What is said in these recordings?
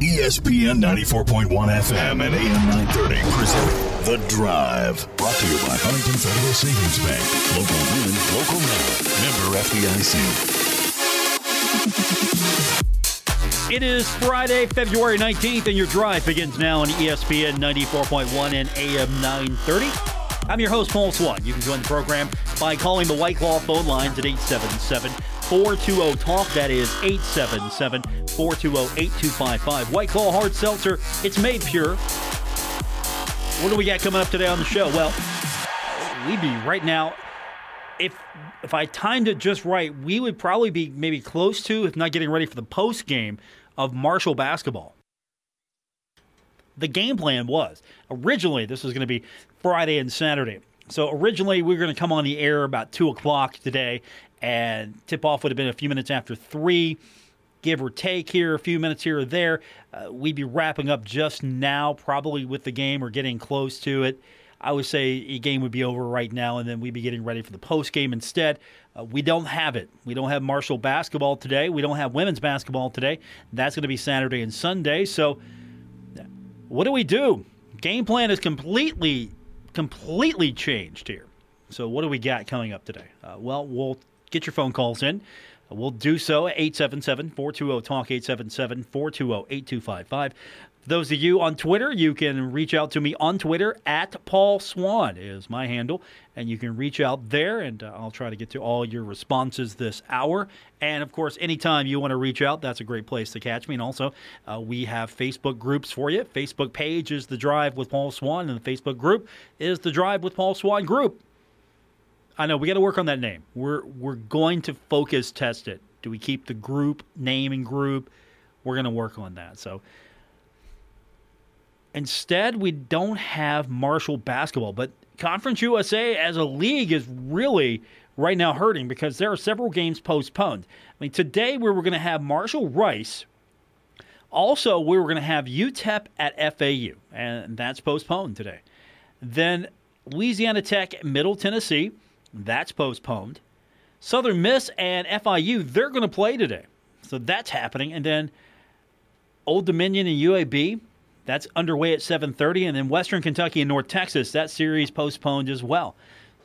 ESPN 94.1 FM and AM 930 present The Drive. Brought to you by Huntington Federal Savings Bank. Local women, local now. Member FDIC. It is Friday, February 19th, and your drive begins now on ESPN 94.1 and AM 930. I'm your host, Paul Swann. You can join the program by calling the White Claw phone lines at 877 420 TALK. That is 877 420 8255. White Claw Hard Seltzer, it's made pure. What do we got coming up today on the show? Well, we'd be right now, if if I timed it just right, we would probably be maybe close to, if not getting ready for the post game of Marshall basketball. The game plan was originally this was going to be Friday and Saturday. So originally we were going to come on the air about two o'clock today, and tip off would have been a few minutes after three, give or take here, a few minutes here or there. Uh, we'd be wrapping up just now, probably with the game or getting close to it. I would say a game would be over right now, and then we'd be getting ready for the post game instead. Uh, we don't have it. We don't have Marshall basketball today. We don't have women's basketball today. That's going to be Saturday and Sunday. So, what do we do? Game plan is completely, completely changed here. So, what do we got coming up today? Uh, well, we'll get your phone calls in. We'll do so at 877 420 TALK, 877 420 8255. Those of you on Twitter, you can reach out to me on Twitter at Paul Swann is my handle, and you can reach out there, and uh, I'll try to get to all your responses this hour. And of course, anytime you want to reach out, that's a great place to catch me. And also, uh, we have Facebook groups for you. Facebook page is the Drive with Paul Swann, and the Facebook group is the Drive with Paul Swann group. I know we got to work on that name. We're we're going to focus test it. Do we keep the group name and group? We're going to work on that. So instead, we don't have Marshall basketball, but Conference USA as a league is really right now hurting because there are several games postponed. I mean, today we were going to have Marshall Rice. Also, we were going to have UTEP at FAU, and that's postponed today. Then Louisiana Tech, Middle Tennessee, that's postponed. Southern Miss and FIU, they're going to play today. So that's happening. And then Old Dominion and UAB, that's underway at 7:30 and then Western Kentucky and North Texas, that series postponed as well.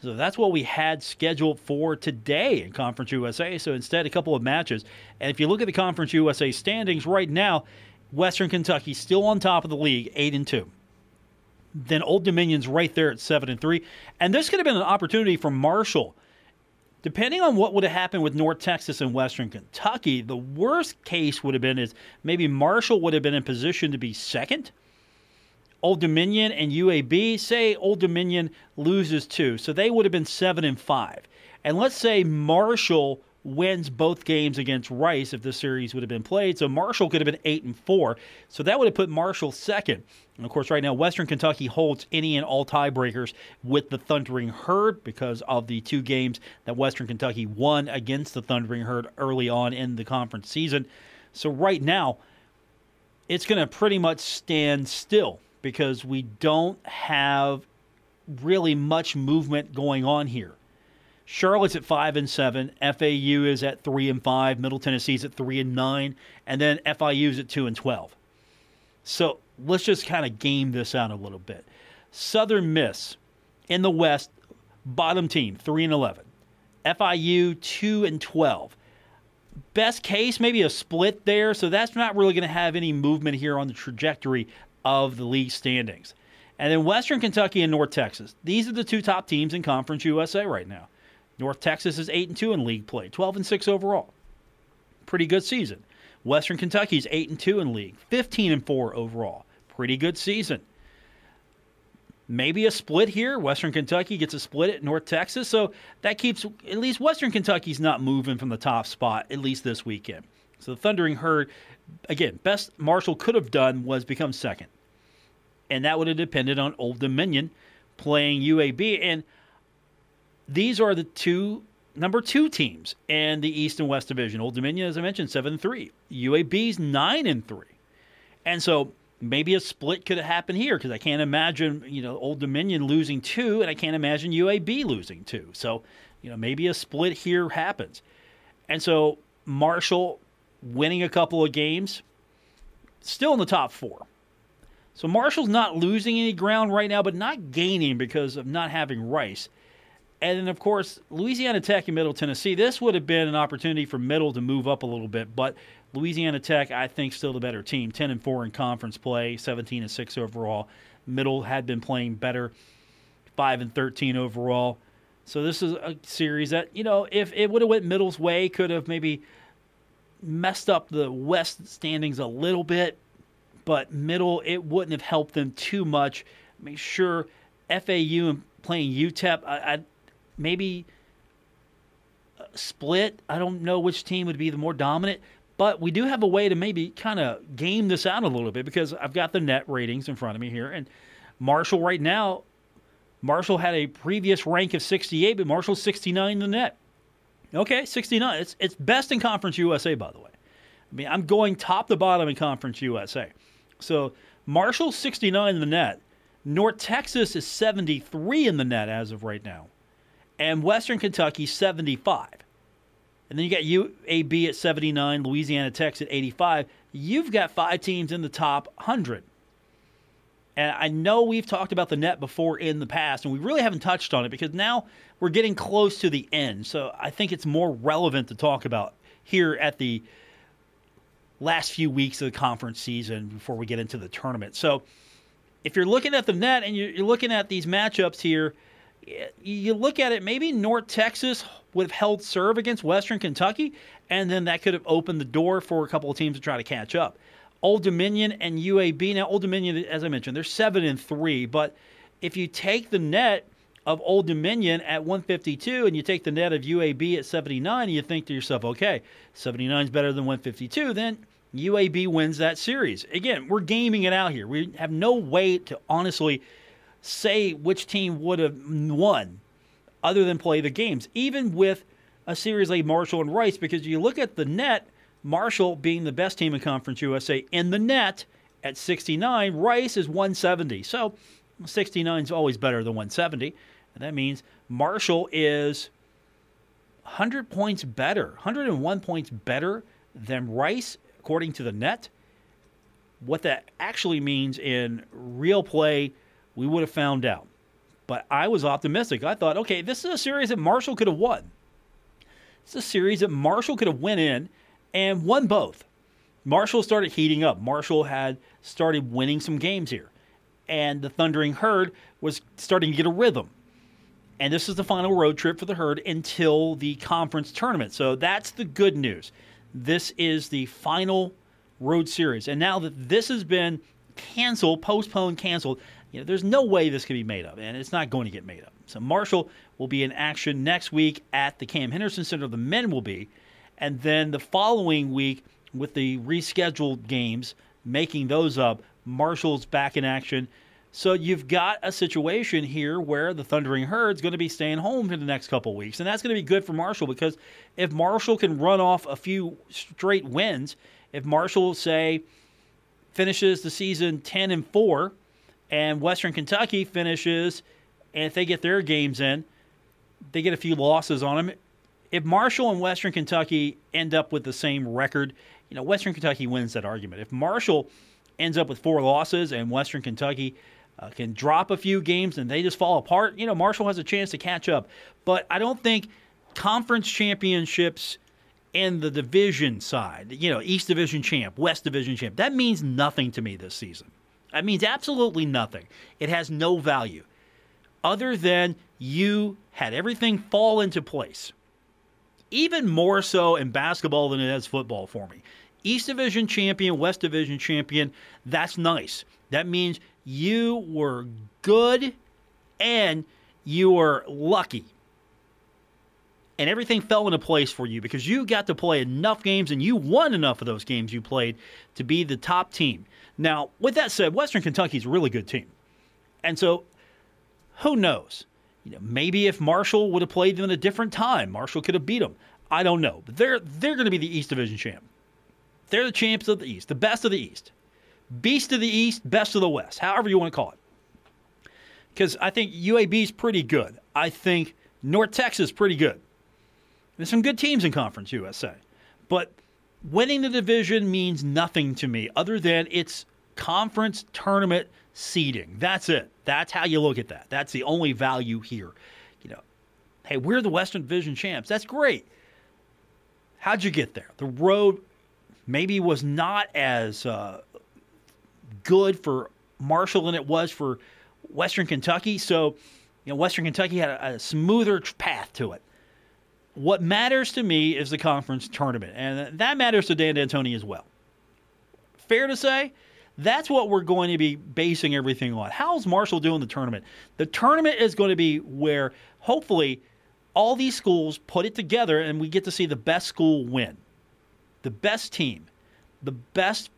So that's what we had scheduled for today in Conference USA. So instead, a couple of matches. And if you look at the Conference USA standings right now, Western Kentucky still on top of the league, eight and two. Then Old Dominion's right there at seven and three, and this could have been an opportunity for Marshall. Depending on what would have happened with North Texas and Western Kentucky, the worst case would have been is maybe Marshall would have been in position to be second. Old Dominion and UAB, say Old Dominion loses two, so they would have been seven and five. And let's say Marshall wins both games against Rice if the series would have been played. So Marshall could have been eight and four. So that would have put Marshall second. And of course, right now Western Kentucky holds any and all tiebreakers with the Thundering Herd because of the two games that Western Kentucky won against the Thundering Herd early on in the conference season. So right now, it's going to pretty much stand still because we don't have really much movement going on here. Charlotte's at five and seven. FAU is at three and five. Middle Tennessee's at three and nine, and then FIU's at two and twelve. So let's just kind of game this out a little bit. Southern Miss in the West, bottom team, three and eleven. FIU two and twelve. Best case, maybe a split there. So that's not really going to have any movement here on the trajectory of the league standings. And then Western Kentucky and North Texas. These are the two top teams in Conference USA right now. North Texas is 8 and 2 in league play, 12 and 6 overall. Pretty good season. Western Kentucky is 8 and 2 in league, 15 and 4 overall. Pretty good season. Maybe a split here. Western Kentucky gets a split at North Texas, so that keeps at least Western Kentucky's not moving from the top spot at least this weekend. So the Thundering Herd, again, best Marshall could have done was become second, and that would have depended on Old Dominion playing UAB. And these are the two number two teams in the East and West Division. Old Dominion, as I mentioned, seven and three. UAB's nine and three, and so maybe a split could have happened here because I can't imagine you know Old Dominion losing two, and I can't imagine UAB losing two. So you know maybe a split here happens, and so Marshall winning a couple of games still in the top four. So Marshall's not losing any ground right now, but not gaining because of not having Rice. And then, of course, Louisiana Tech and Middle Tennessee. This would have been an opportunity for Middle to move up a little bit, but Louisiana Tech, I think, still the better team. 10 and 4 in conference play, 17 and 6 overall. Middle had been playing better, 5 and 13 overall. So this is a series that, you know, if it would have went Middle's way, could have maybe messed up the West standings a little bit, but Middle, it wouldn't have helped them too much. Make sure FAU and playing UTEP, I, I maybe uh, split. I don't know which team would be the more dominant, but we do have a way to maybe kind of game this out a little bit because I've got the net ratings in front of me here. And Marshall, right now, Marshall had a previous rank of 68, but Marshall's 69 in the net. Okay, 69. It's, it's best in Conference USA, by the way. I mean, I'm going top to bottom in Conference USA. So Marshall's 69 in the net. North Texas is 73 in the net as of right now and Western Kentucky 75. And then you got UAB at 79, Louisiana Tech at 85. You've got five teams in the top 100. And I know we've talked about the net before in the past, and we really haven't touched on it because now we're getting close to the end. So I think it's more relevant to talk about here at the last few weeks of the conference season before we get into the tournament. So if you're looking at the net and you're looking at these matchups here, you look at it, maybe North Texas would have held serve against Western Kentucky, and then that could have opened the door for a couple of teams to try to catch up. Old Dominion and UAB. Now, Old Dominion, as I mentioned, they're seven and three, but if you take the net of Old Dominion at 152 and you take the net of UAB at 79, and you think to yourself, okay, 79 is better than 152, then UAB wins that series. Again, we're gaming it out here. We have no way to honestly say which team would have won other than play the games, even with a series like Marshall and Rice, because you look at the net, Marshall being the best team in Conference USA in the net at 69, Rice is 170. So 69 is always better than 170. And that means Marshall is 100 points better, 101 points better than Rice, according to the net. What that actually means in real play we would have found out. But I was optimistic. I thought, okay, this is a series that Marshall could have won. It's a series that Marshall could have went in and won both. Marshall started heating up. Marshall had started winning some games here. And the Thundering Herd was starting to get a rhythm. And this is the final road trip for the Herd until the conference tournament. So that's the good news. This is the final road series. And now that this has been canceled, postponed, canceled, you know, there's no way this can be made up, and it's not going to get made up. So Marshall will be in action next week at the Cam Henderson Center. The men will be, and then the following week with the rescheduled games, making those up, Marshall's back in action. So you've got a situation here where the Thundering Herd's going to be staying home for the next couple weeks, and that's going to be good for Marshall because if Marshall can run off a few straight wins, if Marshall say finishes the season 10 and 4 and Western Kentucky finishes, and if they get their games in, they get a few losses on them. If Marshall and Western Kentucky end up with the same record, you know, Western Kentucky wins that argument. If Marshall ends up with four losses and Western Kentucky uh, can drop a few games and they just fall apart, you know, Marshall has a chance to catch up. But I don't think conference championships and the division side, you know, East Division champ, West Division champ, that means nothing to me this season. That means absolutely nothing. It has no value other than you had everything fall into place. Even more so in basketball than it is football for me. East Division champion, West Division champion, that's nice. That means you were good and you were lucky. And everything fell into place for you because you got to play enough games and you won enough of those games you played to be the top team. Now, with that said, Western Kentucky is a really good team. And so, who knows? You know, maybe if Marshall would have played them at a different time, Marshall could have beat them. I don't know. But they're they're going to be the East Division champ. They're the champs of the East, the best of the East. Beast of the East, best of the West, however you want to call it. Because I think UAB is pretty good. I think North Texas is pretty good. There's some good teams in Conference USA. But winning the division means nothing to me other than it's conference tournament seeding. That's it. That's how you look at that. That's the only value here. You know, hey, we're the Western Division champs. That's great. How'd you get there? The road maybe was not as uh, good for Marshall than it was for Western Kentucky. So, you know, Western Kentucky had a, a smoother path to it. What matters to me is the conference tournament, and that matters to Dan D'Antoni as well. Fair to say, that's what we're going to be basing everything on. How's Marshall doing the tournament? The tournament is going to be where hopefully all these schools put it together and we get to see the best school win, the best team, the best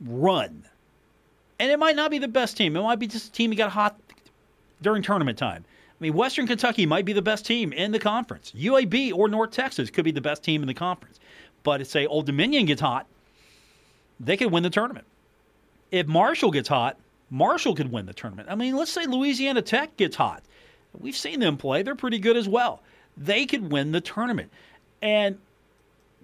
run. And it might not be the best team. It might be just a team that got hot during tournament time. I mean, Western Kentucky might be the best team in the conference. UAB or North Texas could be the best team in the conference. But if, say, Old Dominion gets hot, they could win the tournament. If Marshall gets hot, Marshall could win the tournament. I mean, let's say Louisiana Tech gets hot. We've seen them play, they're pretty good as well. They could win the tournament. And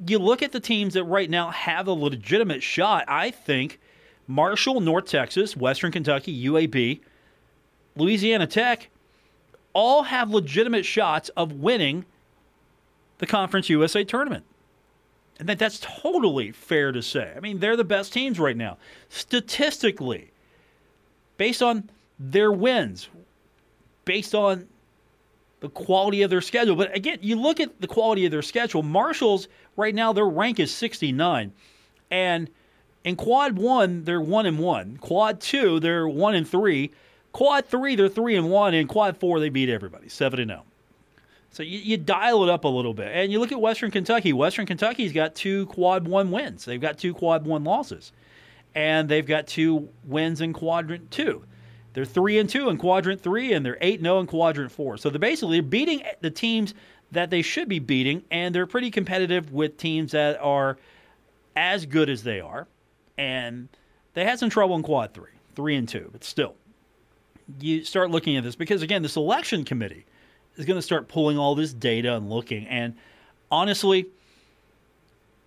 you look at the teams that right now have a legitimate shot, I think Marshall, North Texas, Western Kentucky, UAB, Louisiana Tech, all have legitimate shots of winning the Conference USA tournament. And that that's totally fair to say. I mean, they're the best teams right now. Statistically, based on their wins, based on the quality of their schedule. But again, you look at the quality of their schedule. Marshall's right now their rank is 69. And in quad 1, they're 1 and 1. Quad 2, they're 1 and 3. Quad three, they're three and one, and quad four, they beat everybody, seven and zero. Oh. So you, you, dial it up a little bit, and you look at Western Kentucky. Western Kentucky's got two quad one wins. They've got two quad one losses, and they've got two wins in quadrant two. They're three and two in quadrant three, and they're eight and zero in quadrant four. So they're basically beating the teams that they should be beating, and they're pretty competitive with teams that are as good as they are. And they had some trouble in quad three, three and two, but still you start looking at this because again, this election committee is going to start pulling all this data and looking. And honestly,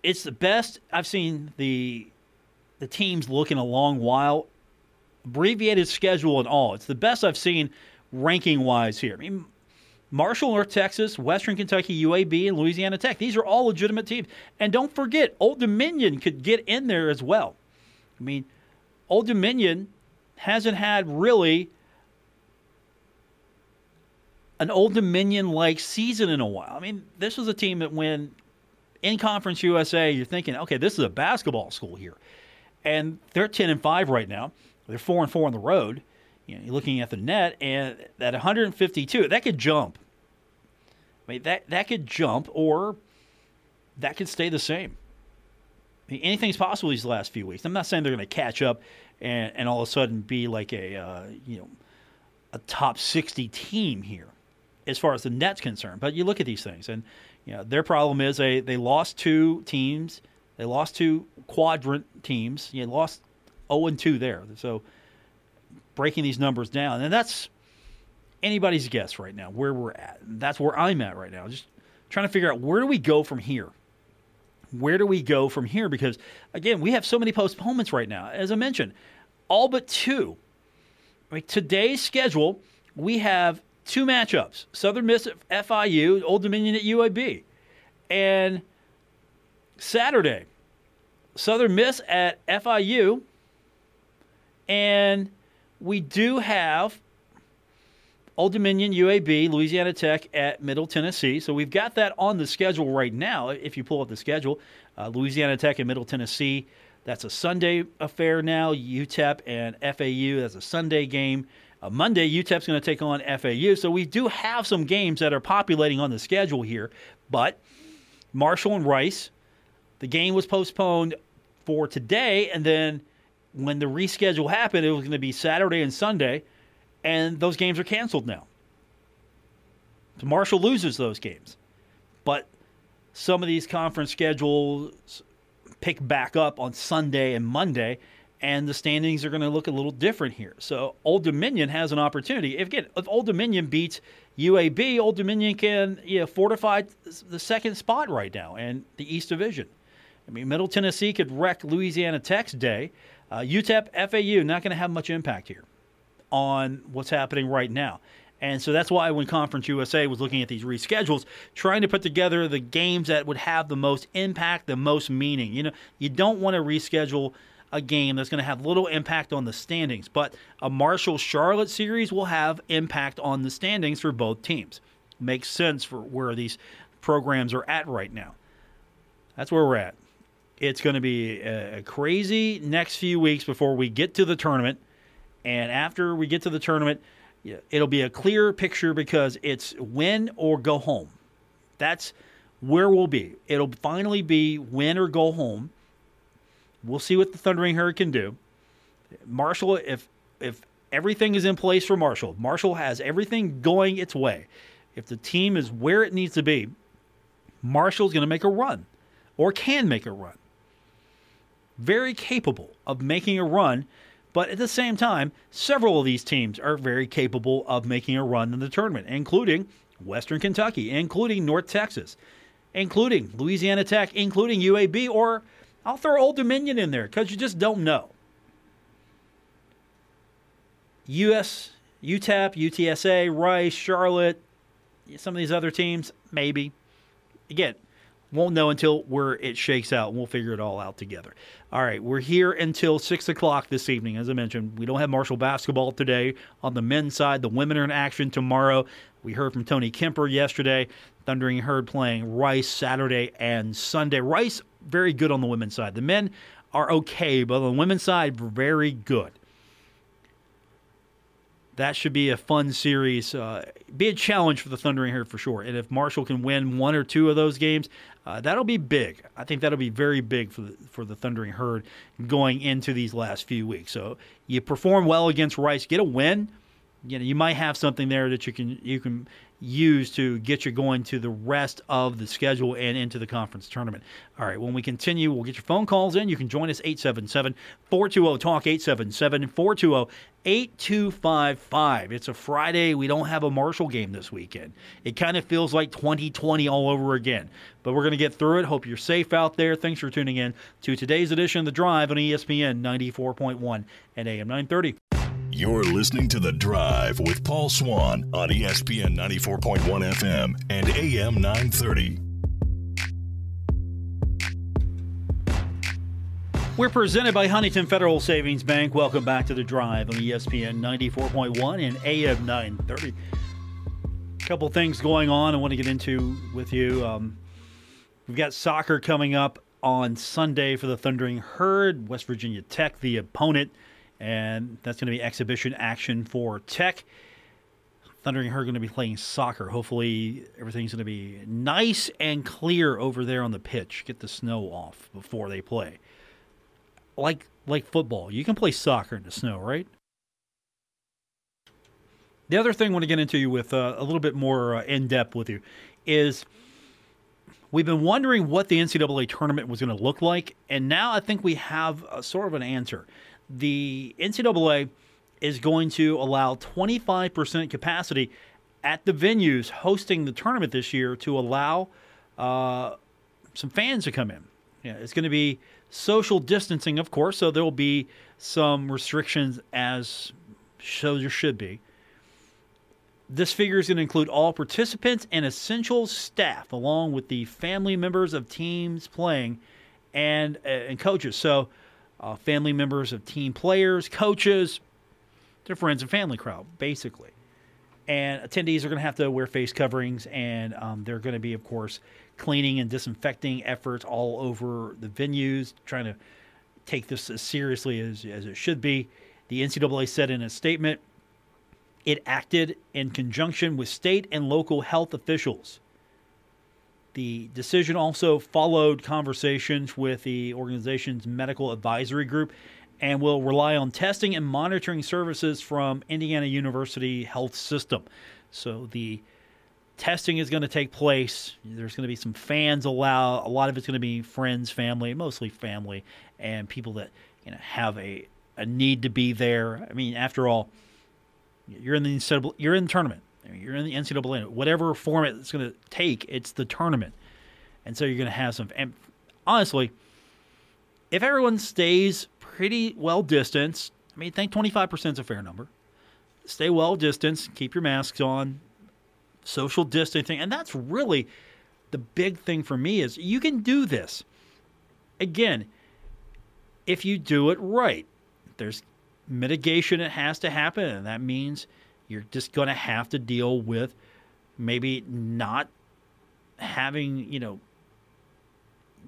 it's the best I've seen the the teams look in a long while. Abbreviated schedule and all. It's the best I've seen ranking wise here. I mean, Marshall, North Texas, Western Kentucky, UAB, and Louisiana Tech. These are all legitimate teams. And don't forget, Old Dominion could get in there as well. I mean, Old Dominion hasn't had really an Old Dominion like season in a while. I mean, this was a team that when in Conference USA, you're thinking, okay, this is a basketball school here, and they're ten and five right now. They're four and four on the road. You know, you're looking at the net, and at 152, that could jump. I mean, that that could jump, or that could stay the same. I mean, anything's possible these last few weeks. I'm not saying they're going to catch up and, and all of a sudden be like a uh, you know a top 60 team here as far as the net's concerned. But you look at these things, and you know their problem is they they lost two teams, they lost two quadrant teams. You know, lost 0 and two there. So breaking these numbers down, and that's anybody's guess right now where we're at. That's where I'm at right now. Just trying to figure out where do we go from here. Where do we go from here? Because again, we have so many postponements right now. As I mentioned, all but two. Today's schedule, we have two matchups Southern Miss at FIU, Old Dominion at UAB. And Saturday, Southern Miss at FIU. And we do have Old Dominion, UAB, Louisiana Tech at Middle Tennessee. So we've got that on the schedule right now. If you pull up the schedule, uh, Louisiana Tech and Middle Tennessee, that's a Sunday affair now. UTEP and FAU, that's a Sunday game. Uh, Monday, UTEP's going to take on FAU. So we do have some games that are populating on the schedule here. But Marshall and Rice, the game was postponed for today. And then when the reschedule happened, it was going to be Saturday and Sunday. And those games are canceled now. So Marshall loses those games. But some of these conference schedules pick back up on Sunday and Monday and the standings are going to look a little different here. So Old Dominion has an opportunity. If again, if Old Dominion beats UAB, Old Dominion can you know, fortify the second spot right now in the East Division. I mean, Middle Tennessee could wreck Louisiana Tech's day. Uh, UTEP, FAU, not going to have much impact here on what's happening right now. And so that's why when Conference USA was looking at these reschedules, trying to put together the games that would have the most impact, the most meaning. You know, you don't want to reschedule a game that's going to have little impact on the standings, but a Marshall Charlotte series will have impact on the standings for both teams. Makes sense for where these programs are at right now. That's where we're at. It's going to be a crazy next few weeks before we get to the tournament. And after we get to the tournament, it'll be a clear picture because it's win or go home. That's where we'll be. It'll finally be win or go home. We'll see what the Thundering Herd can do. Marshall, if if everything is in place for Marshall, Marshall has everything going its way. If the team is where it needs to be, Marshall's going to make a run or can make a run. Very capable of making a run but at the same time, several of these teams are very capable of making a run in the tournament, including Western Kentucky, including North Texas, including Louisiana Tech, including UAB, or I'll throw Old Dominion in there because you just don't know. US, UTEP, UTSA, Rice, Charlotte, some of these other teams, maybe. Again, won't know until where it shakes out, and we'll figure it all out together. All right, we're here until 6 o'clock this evening. As I mentioned, we don't have Marshall basketball today on the men's side. The women are in action tomorrow. We heard from Tony Kemper yesterday. Thundering Herd playing Rice Saturday and Sunday. Rice, very good on the women's side. The men are okay, but on the women's side, very good that should be a fun series. Uh, be a challenge for the Thundering Herd for sure. And if Marshall can win one or two of those games, uh, that'll be big. I think that'll be very big for the for the Thundering Herd going into these last few weeks. So you perform well against Rice, get a win. You know, you might have something there that you can you can use to get you going to the rest of the schedule and into the conference tournament. All right, when we continue, we'll get your phone calls in. You can join us 877 420 TALK 877 420 8255. It's a Friday. We don't have a Marshall game this weekend. It kind of feels like 2020 all over again. But we're going to get through it. Hope you're safe out there. Thanks for tuning in to today's edition of The Drive on ESPN 94.1 and AM 930. You're listening to The Drive with Paul Swann on ESPN 94.1 FM and AM 930. We're presented by Huntington Federal Savings Bank. Welcome back to The Drive on ESPN 94.1 and AM 930. A couple things going on I want to get into with you. Um, we've got soccer coming up on Sunday for the Thundering Herd. West Virginia Tech, the opponent and that's going to be exhibition action for Tech. Thundering Herd going to be playing soccer. Hopefully, everything's going to be nice and clear over there on the pitch. Get the snow off before they play. Like like football, you can play soccer in the snow, right? The other thing I want to get into you with uh, a little bit more uh, in depth with you is we've been wondering what the NCAA tournament was going to look like, and now I think we have a, sort of an answer the NCAA is going to allow 25% capacity at the venues hosting the tournament this year to allow uh, some fans to come in. Yeah, it's going to be social distancing, of course, so there will be some restrictions as so there should be. This figure is going to include all participants and essential staff, along with the family members of teams playing and uh, and coaches. So uh, family members of team players, coaches, their friends and family crowd, basically. And attendees are going to have to wear face coverings, and um, they're going to be, of course, cleaning and disinfecting efforts all over the venues, trying to take this as seriously as, as it should be. The NCAA said in a statement it acted in conjunction with state and local health officials the decision also followed conversations with the organization's medical advisory group and will rely on testing and monitoring services from Indiana University Health System. So the testing is going to take place. There's going to be some fans allowed. A lot of it's going to be friends, family, mostly family, and people that you know have a, a need to be there. I mean, after all, you're in the you're in the tournament. You're in the NCAA, whatever format it's going to take, it's the tournament, and so you're going to have some. And honestly, if everyone stays pretty well distanced, I mean, think 25% is a fair number. Stay well distanced, keep your masks on, social distancing, and that's really the big thing for me is you can do this. Again, if you do it right, there's mitigation that has to happen, and that means you're just going to have to deal with maybe not having, you know,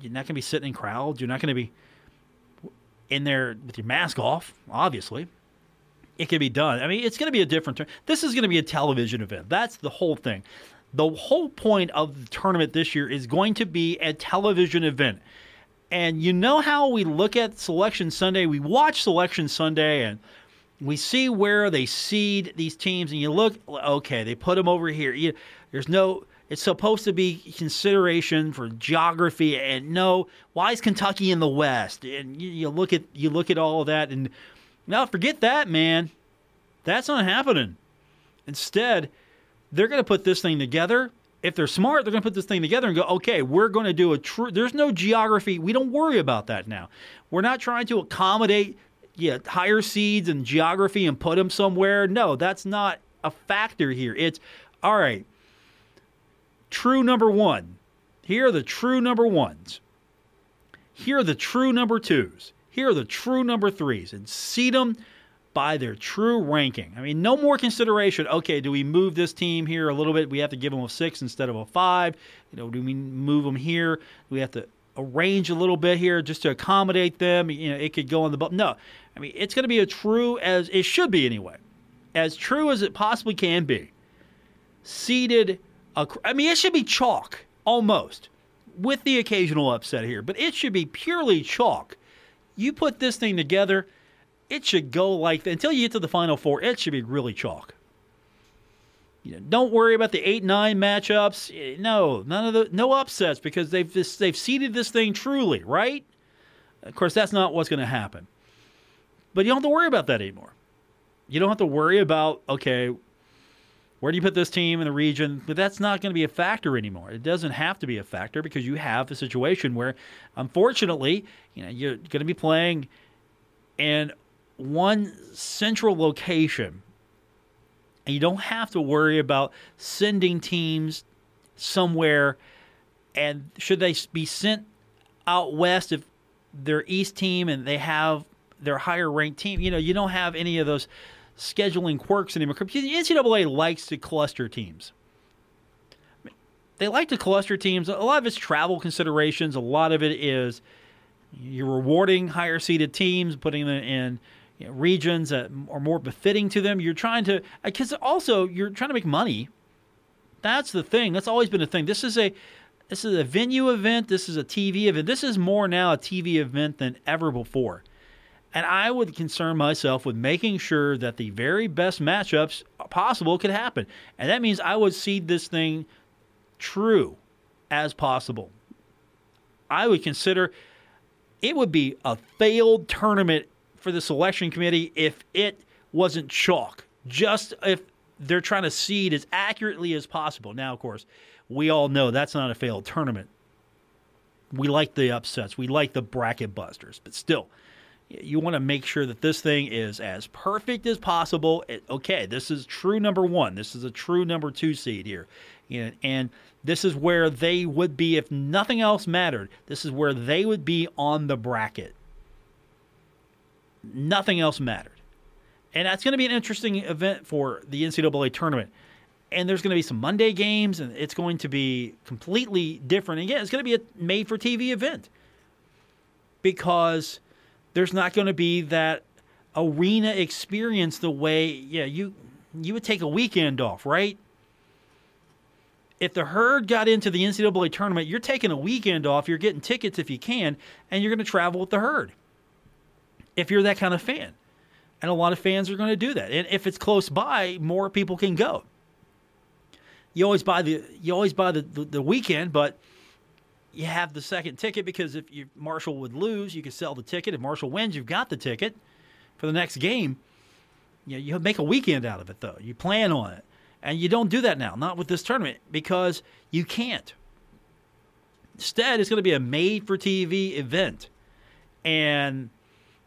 you're not going to be sitting in crowds. You're not going to be in there with your mask off, obviously. It can be done. I mean, it's going to be a different turn. This is going to be a television event. That's the whole thing. The whole point of the tournament this year is going to be a television event. And you know how we look at Selection Sunday? We watch Selection Sunday and we see where they seed these teams, and you look, okay, they put them over here. You, there's no it's supposed to be consideration for geography, and no, why is Kentucky in the West? And you, you look at you look at all of that, and now forget that, man. That's not happening. Instead, they're going to put this thing together. If they're smart, they're going to put this thing together and go, okay, we're going to do a true. There's no geography. We don't worry about that now. We're not trying to accommodate yeah, higher seeds and geography and put them somewhere. No, that's not a factor here. It's all right true number one. Here are the true number ones. Here are the true number twos. Here are the true number threes. And seed them by their true ranking. I mean, no more consideration. Okay, do we move this team here a little bit? We have to give them a six instead of a five. You know, do we move them here? Do we have to arrange a little bit here just to accommodate them? You know, it could go on the bubble. No, I mean, it's going to be as true as it should be anyway, as true as it possibly can be. Seated, Seeded I mean, it should be chalk almost, with the occasional upset here, but it should be purely chalk. You put this thing together, it should go like that. Until you get to the final four, it should be really chalk. You know, don't worry about the eight nine matchups. Eh, no, none of the no upsets because they've this, they've seeded this thing truly right. Of course, that's not what's going to happen. But you don't have to worry about that anymore. You don't have to worry about okay, where do you put this team in the region? But that's not going to be a factor anymore. It doesn't have to be a factor because you have a situation where, unfortunately, you know you're going to be playing in one central location, you don't have to worry about sending teams somewhere. And should they be sent out west if their east team and they have their higher ranked team? You know, you don't have any of those scheduling quirks anymore. The NCAA likes to cluster teams. They like to cluster teams. A lot of it's travel considerations. A lot of it is you're rewarding higher seeded teams, putting them in you know, regions that are more befitting to them. You're trying to, uh, because also you're trying to make money. That's the thing. That's always been a thing. This is a this is a venue event. This is a TV event. This is more now a TV event than ever before. And I would concern myself with making sure that the very best matchups possible could happen. And that means I would seed this thing true as possible. I would consider it would be a failed tournament for the selection committee if it wasn't chalk. Just if they're trying to seed as accurately as possible. Now, of course, we all know that's not a failed tournament. We like the upsets, we like the bracket busters, but still, you want to make sure that this thing is as perfect as possible. It, okay, this is true number one. This is a true number two seed here. And, and this is where they would be, if nothing else mattered, this is where they would be on the bracket. Nothing else mattered. And that's going to be an interesting event for the NCAA tournament. And there's going to be some Monday games, and it's going to be completely different. And Again, it's going to be a made for TV event because there's not going to be that arena experience the way yeah you you would take a weekend off, right? If the herd got into the NCAA tournament, you're taking a weekend off. You're getting tickets if you can, and you're going to travel with the herd. If you're that kind of fan, and a lot of fans are going to do that, and if it's close by, more people can go. You always buy the you always buy the, the, the weekend, but you have the second ticket because if you, Marshall would lose, you could sell the ticket. If Marshall wins, you've got the ticket for the next game. You, know, you make a weekend out of it, though. You plan on it. And you don't do that now, not with this tournament, because you can't. Instead, it's going to be a made for TV event. And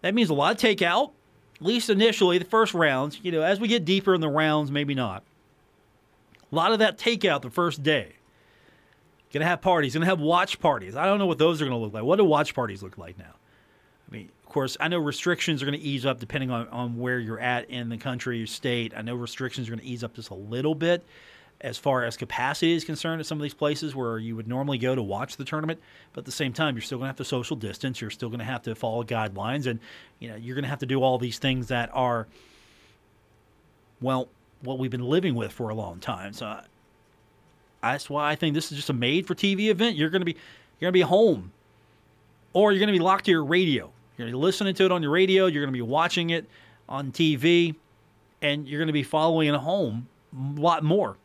that means a lot of takeout, at least initially, the first rounds. You know, as we get deeper in the rounds, maybe not. A lot of that takeout the first day. Gonna have parties, gonna have watch parties. I don't know what those are gonna look like. What do watch parties look like now? I mean, of course, I know restrictions are to ease up depending on, on where you're at in the country or state. I know restrictions are to ease up just a little bit as far as capacity is concerned at some of these places where you would normally go to watch the tournament. But at the same time, you're still going to have to social distance. You're still going to have to follow guidelines, and you know you're going to have to do all these things that are, well, what we've been living with for a long time. So that's why I think this is just a made-for-TV event. You're going to be you're going to be home, or you're going to be locked to your radio. You're going to be listening to it on your radio. You're going to be watching it on TV, and you're going to be following it home a lot more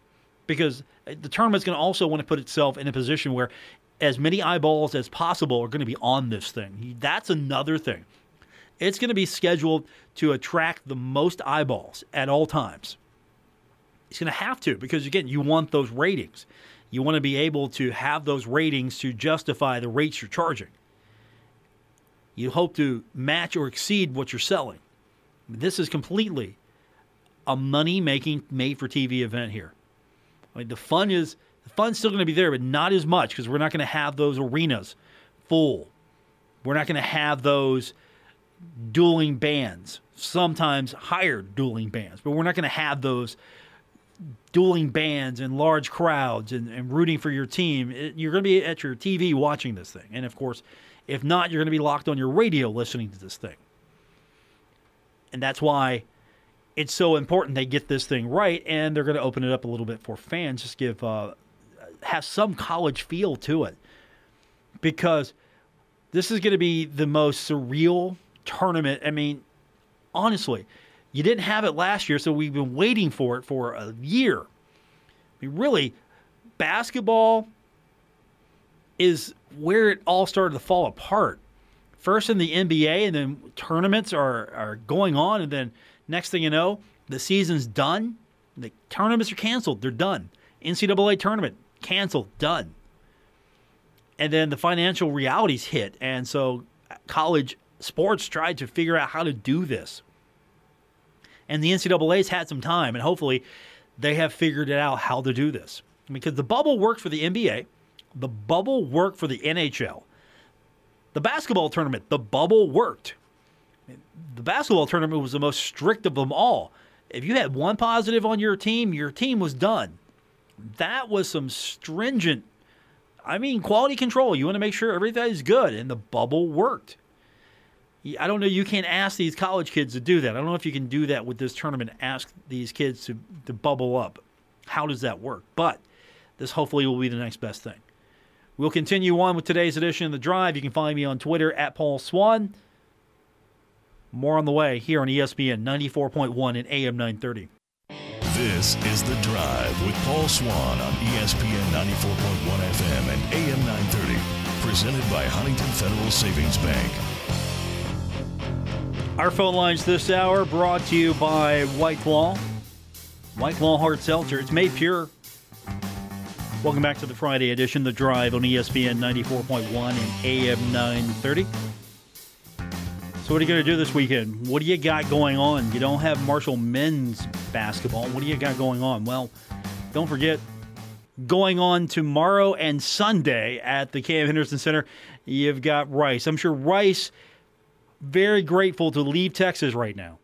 because uh, the tournament's going to also want to put itself in a position where as many eyeballs as possible are going to be on this thing. That's another thing. It's going to be scheduled to attract the most eyeballs at all times. It's going to have to because, again, you want those ratings. You want to be able to have those ratings to justify the rates you're charging you hope to match or exceed what you're selling. This is completely a money making made for TV event here. I mean, the fun is the fun's still going to be there, but not as much because we're not going to have those arenas full. We're not going to have those dueling bands, sometimes hired dueling bands, but we're not going to have those dueling bands and large crowds and, and rooting for your team. It, you're going to be at your TV watching this thing. And of course, if not, you're going to be locked on your radio listening to this thing. And that's why it's so important they get this thing right, and they're going to open it up a little bit for fans, just give uh, have some college feel to it, because this is going to be the most surreal tournament. I mean, honestly, you didn't have it last year, so we've been waiting for it for a year. I mean, really, basketball is where it all started to fall apart. First in the NBA, and then tournaments are, are going on, and then next thing you know, the season's done. The tournaments are canceled. They're done. NCAA tournament canceled, done. And then the financial realities hit, and so uh, college sports tried to figure out how to do this. And the NCAA's had some time, and hopefully they have figured it out how to do this. Because the bubble worked for the NBA, the bubble worked for the NHL. The basketball tournament, the bubble worked. The basketball tournament was the most strict of them all. If you had one positive on your team, your team was done. That was some stringent, I mean, quality control. You want to make sure everything's good, and the bubble worked. I don't know. You can't ask these college kids to do that. I don't know if you can do that with this tournament. Ask these kids to, to bubble up. How does that work? But this hopefully will be the next best thing. We'll continue on with today's edition of The Drive. You can find me on Twitter at Paul Swann. More on the way here on ESPN 94.1 and AM 930. This is The Drive with Paul Swann on ESPN 94.1 FM and AM 930. Presented by Huntington Federal Savings Bank. Our phone lines this hour brought to you by White Claw. White Claw Hard Seltzer. It's made pure Welcome back to the Friday edition, The Drive on ESPN 94.1 and AM 930. So, what are you going to do this weekend? What do you got going on? You don't have Marshall men's basketball. What do you got going on? Well, don't forget, going on tomorrow and Sunday at the Cam Henderson Center, you've got Rice. I'm sure Rice very grateful to leave Texas right now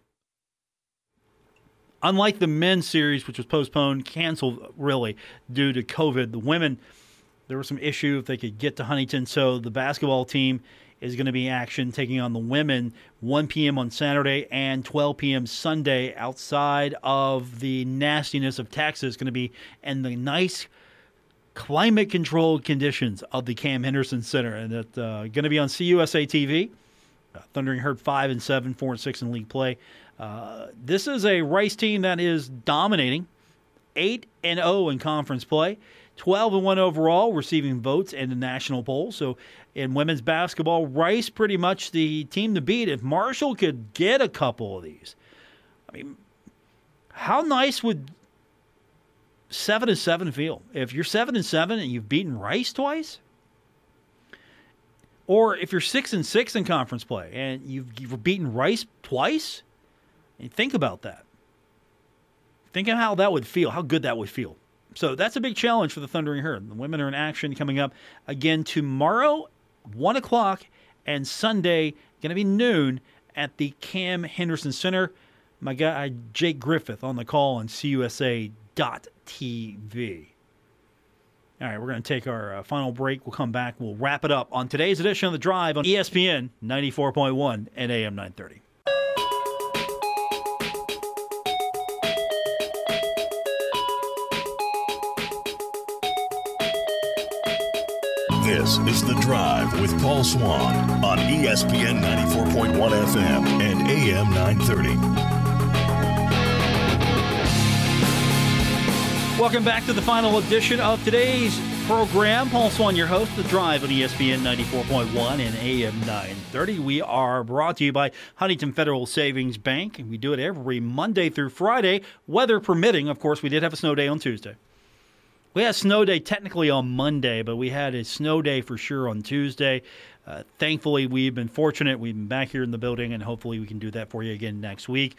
unlike the men's series, which was postponed, canceled really due to COVID, the women, there was some issue if they could get to Huntington. So the basketball team is going to be action taking on the women 1 p.m. on Saturday and 12 p.m. Sunday outside of the nastiness of Texas. Going to be in the nice climate controlled conditions of the Cam Henderson Center. And it's uh, going to be on CUSA TV. Uh, Thundering Herd 5 and 7, 4 and 6 in league play. Uh, this is a Rice team that is dominating, eight and 0 in conference play, twelve and one overall, receiving votes in the national poll. So in women's basketball, Rice pretty much the team to beat. If Marshall could get a couple of these, I mean, how nice would seven and seven feel? If you're seven and seven and you've beaten Rice twice, Or if you're six and six in conference play and you've, you've beaten Rice twice, and think about that. Think of how that would feel, how good that would feel. So that's a big challenge for the Thundering Herd. The women are in action coming up again tomorrow, 1 o'clock, and Sunday, going to be noon at the Cam Henderson Center. My guy Jake Griffith on the call on CUSA.TV. All right, we're going to take our uh, final break. We'll come back. We'll wrap it up on today's edition of The Drive on ESPN 94.1 and AM 930. This is The Drive with Paul Swann on ESPN 94.1 FM and AM 930. Welcome back to the final edition of today's program. Paul Swann, your host, The Drive on ESPN 94.1 and AM 930. We are brought to you by Huntington Federal Savings Bank, and we do it every Monday through Friday, weather permitting. Of course, we did have a snow day on Tuesday. We had a snow day technically on Monday, but we had a snow day for sure on Tuesday. Uh, thankfully, we've been fortunate. We've been back here in the building, and hopefully, we can do that for you again next week.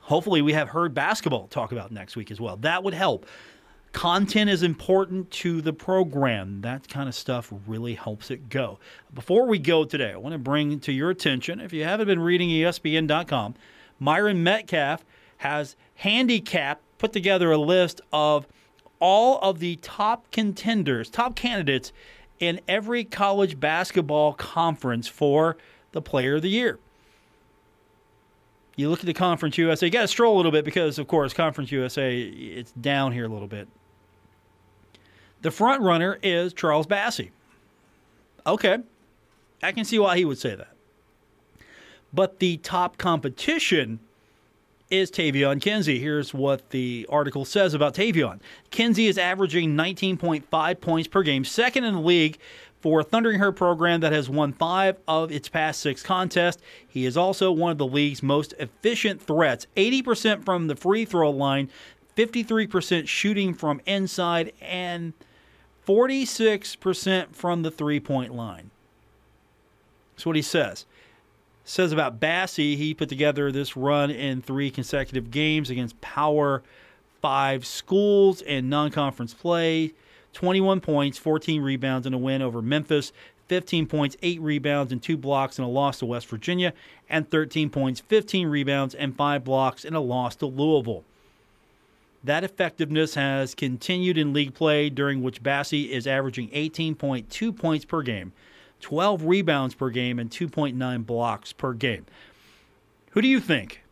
Hopefully, we have herd basketball talk about next week as well. That would help. Content is important to the program. That kind of stuff really helps it go. Before we go today, I want to bring to your attention if you haven't been reading ESPN.com, Myron Medcalf has handicapped, put together a list of all of the top contenders, top candidates in every college basketball conference for the player of the year. You look at the Conference USA, you got to stroll a little bit because, of course, Conference USA, it's down here a little bit. The front runner is Charles Bassey. Okay, I can see why he would say that. But the top competition is Taevion Kinsey. Here's what the article says about Taevion. Kinsey is averaging 19.5 points per game, second in the league for Thundering Herd program that has won five of its past six contests. He is also one of the league's most efficient threats 80% from the free throw line, 53% shooting from inside, and 46% from the three point line. That's what he says says about Bassey, he put together this run in three consecutive games against Power Five schools in non conference play. 21 points, 14 rebounds, and a win over Memphis. 15 points, 8 rebounds, and 2 blocks in a loss to West Virginia. And 13 points, 15 rebounds, and 5 blocks in a loss to Louisville. That effectiveness has continued in league play, during which Bassey is averaging 18.2 points per game. 12 rebounds per game, and 2.9 blocks per game. Who do you think?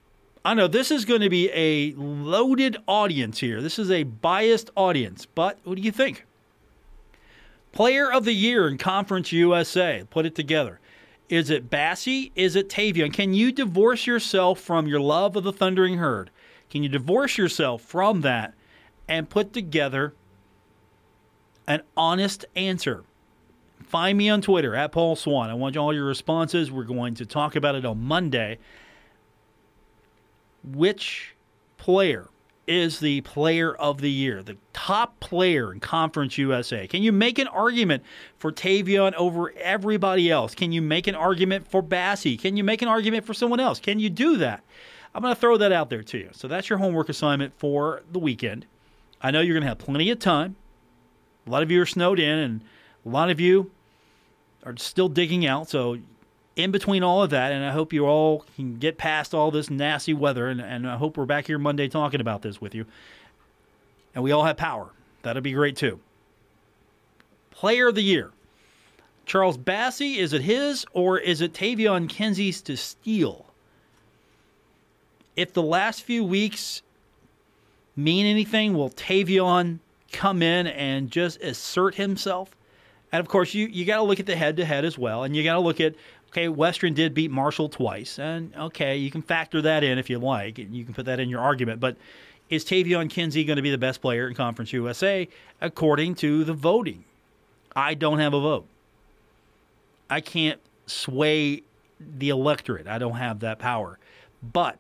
I know this is going to be a loaded audience here. This is a biased audience, but what do you think? Player of the year in Conference USA. Put it together. Is it Bassey? Is it Taevion? Can you divorce yourself from your love of the Thundering Herd? Can you divorce yourself from that and put together an honest answer? Find me on Twitter at Paul Swann. I want all your responses. We're going to talk about it on Monday. Which player is the player of the year, the top player in Conference USA? Can you make an argument for Taevion over everybody else? Can you make an argument for Bassey? Can you make an argument for someone else? Can you do that? I'm going to throw that out there to you. So that's your homework assignment for the weekend. I know you're going to have plenty of time. A lot of you are snowed in, and a lot of you are still digging out. So, in between all of that, and I hope you all can get past all this nasty weather, and, and I hope we're back here Monday talking about this with you. And we all have power. That'd be great too. Player of the year. Charles Bassey, is it his or is it Taevion Kinsey's to steal? If the last few weeks mean anything, will Taevion come in and just assert himself? And of course, you, you got to look at the head to head as well. And you got to look at, okay, Western did beat Marshall twice. And okay, you can factor that in if you like. And you can put that in your argument. But is Taevion Kinsey going to be the best player in Conference USA according to the voting? I don't have a vote. I can't sway the electorate. I don't have that power. But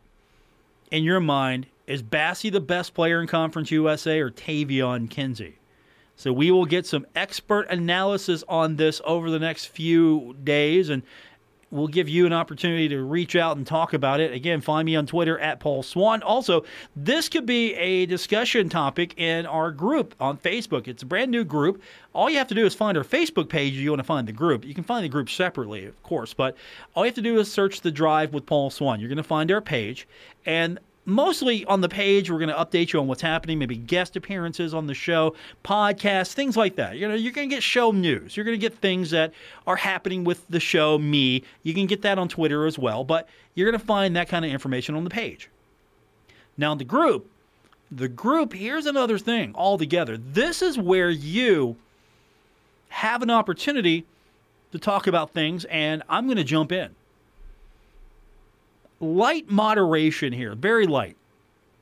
in your mind, is Bassey the best player in Conference USA or Taevion Kinsey? So we will get some expert analysis on this over the next few days and we'll give you an opportunity to reach out and talk about it. Again, find me on Twitter at Paul Swann. Also, this could be a discussion topic in our group on Facebook. It's a brand new group. All you have to do is find our Facebook page if you want to find the group. You can find the group separately, of course, but all you have to do is search the drive with Paul Swann. You're going to find our page. And mostly on the page we're going to update you on what's happening maybe guest appearances on the show podcasts things like that. You know you're going to get show news. You're going to get things that are happening with the show me. You can get that on twitter as well but you're going to find that kind of information on the page. Now the group the group here's another thing altogether. This is where you have an opportunity to talk about things and i'm going to jump in light moderation here, very light,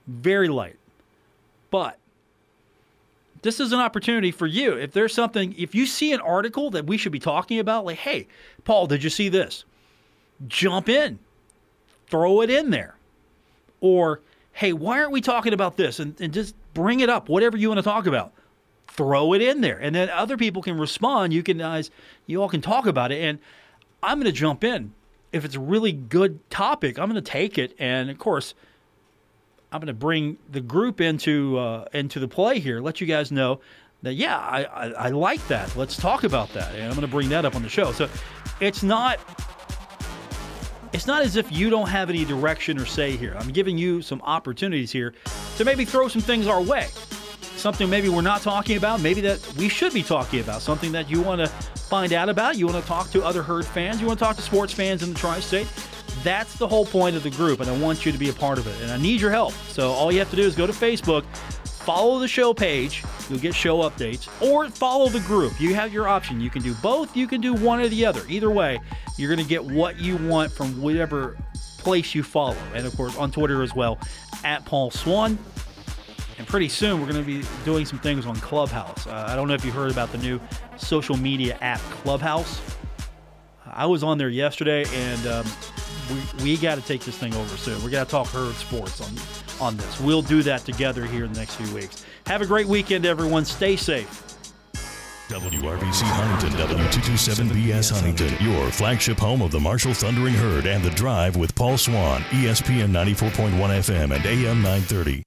very light. But this is an opportunity for you. If there's something, if you see an article that we should be talking about, like, hey, Paul, did you see this? Jump in, throw it in there. Or, hey, why aren't we talking about this? And, and just bring it up, whatever you want to talk about. Throw it in there. And then other people can respond. You can guys, you all can talk about it. And I'm going to jump in if it's a really good topic, I'm going to take it. And of course, I'm going to bring the group into uh, into the play here. Let you guys know that yeah, I, I, I like that. Let's talk about that, and I'm going to bring that up on the show. So it's not it's not as if you don't have any direction or say here. I'm giving you some opportunities here to maybe throw some things our way. Something maybe we're not talking about, maybe that we should be talking about, something that you want to find out about, you want to talk to other herd fans, you want to talk to sports fans in the tri state. That's the whole point of the group, and I want you to be a part of it. And I need your help. So all you have to do is go to Facebook, follow the show page, you'll get show updates, or follow the group. You have your option. You can do both, you can do one or the other. Either way, you're going to get what you want from whatever place you follow. And of course, on Twitter as well, at Paul Swann. And pretty soon, we're going to be doing some things on Clubhouse. Uh, I don't know if you heard about the new social media app, Clubhouse. I was on there yesterday, and um, we, we got to take this thing over soon. We got to talk herd sports on, on this. We'll do that together here in the next few weeks. Have a great weekend, everyone. Stay safe. WRVC Huntington, W227BS Huntington, your flagship home of the Marshall Thundering Herd and the Drive with Paul Swann, ESPN 94.1 FM and AM 930.